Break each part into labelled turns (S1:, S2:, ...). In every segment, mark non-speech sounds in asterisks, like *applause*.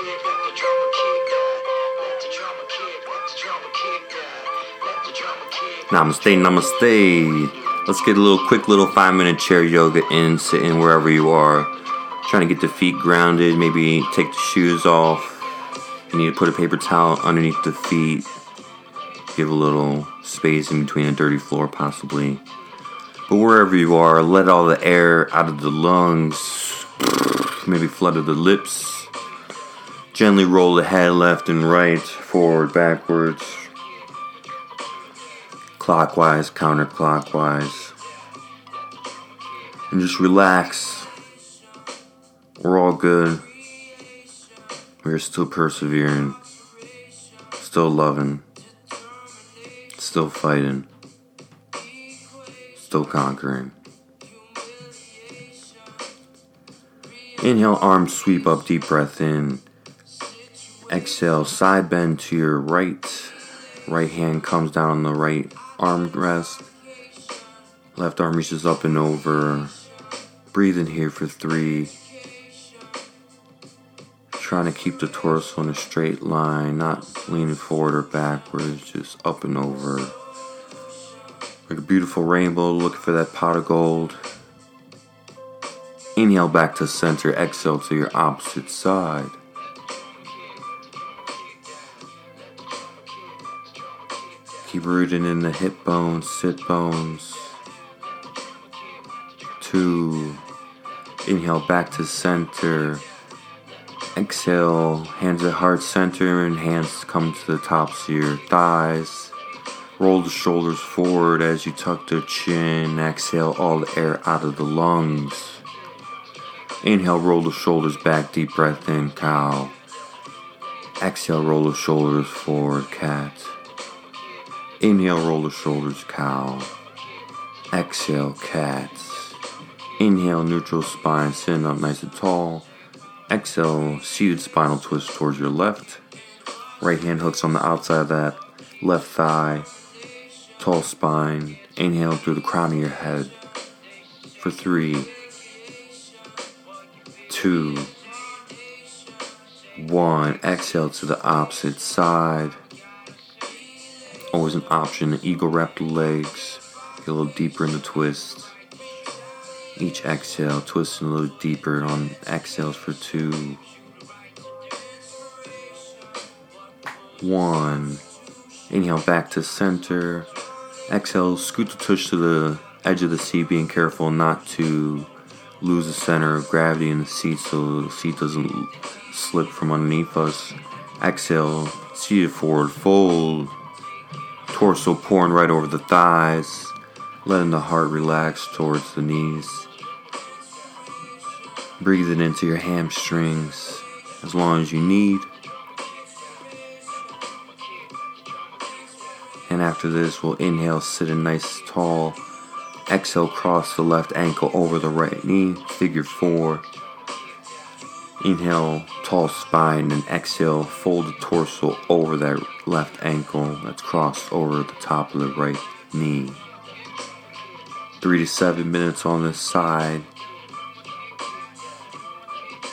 S1: kid, let the drama kid die. Let the drama kid, let the drama kid die. Let the drama kid.
S2: Namaste, namaste. Let's get a little quick little five minute chair yoga in, sitting wherever you are. Trying to get the feet grounded, maybe take the shoes off. You need to put a paper towel underneath the feet. Give a little space in between a dirty floor, possibly. But wherever you are, let all the air out of the lungs, *sniffs* maybe flutter the lips. Gently roll the head left and right, forward, backwards, clockwise, counterclockwise. And just relax. We're all good. We're still persevering, still loving, still fighting, still conquering. Inhale, arms sweep up, deep breath in. Exhale, side bend to your right. Right hand comes down on the right arm rest. Left arm reaches up and over. Breathe in here for three. Trying to keep the torso in a straight line, not leaning forward or backwards, just up and over. Like a beautiful rainbow, looking for that pot of gold. Inhale back to center, exhale to your opposite side. Keep rooting in the hip bones, sit bones. Two. Inhale back to center. Exhale, hands at heart center and hands come to the tops of your thighs. Roll the shoulders forward as you tuck the chin. Exhale all the air out of the lungs. Inhale, roll the shoulders back, deep breath in, cow. Exhale, roll the shoulders forward, cat. Inhale, roll the shoulders, cow. Exhale, cat. Inhale, neutral spine, sitting up nice and tall. Exhale, seated spinal twist towards your left. Right hand hooks on the outside of that left thigh. Tall spine. Inhale through the crown of your head. For three, two, one. Exhale to the opposite side. Always an option. Eagle wrap the legs. Get a little deeper in the twist. Each exhale, twisting a little deeper on exhales for two. One. Inhale back to center. Exhale, scoot the tush to the edge of the seat, being careful not to lose the center of gravity in the seat so the seat doesn't slip from underneath us. Exhale, seated forward, fold. Torso pouring right over the thighs, letting the heart relax towards the knees. Breathing into your hamstrings as long as you need. And after this, we'll inhale, sitting nice tall. Exhale, cross the left ankle over the right knee, figure four. Inhale, tall spine, and exhale, fold the torso over that left ankle that's crossed over the top of the right knee. Three to seven minutes on this side.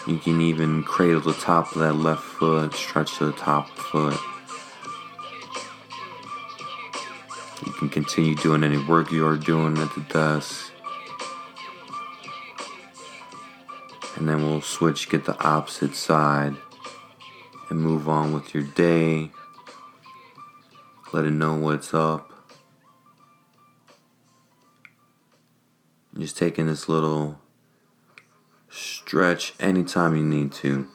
S2: You can even cradle the top of that left foot, stretch to the top foot. You can continue doing any work you are doing at the desk. And then we'll switch, get the opposite side, and move on with your day. Let it know what's up. Just taking this little stretch anytime you need to.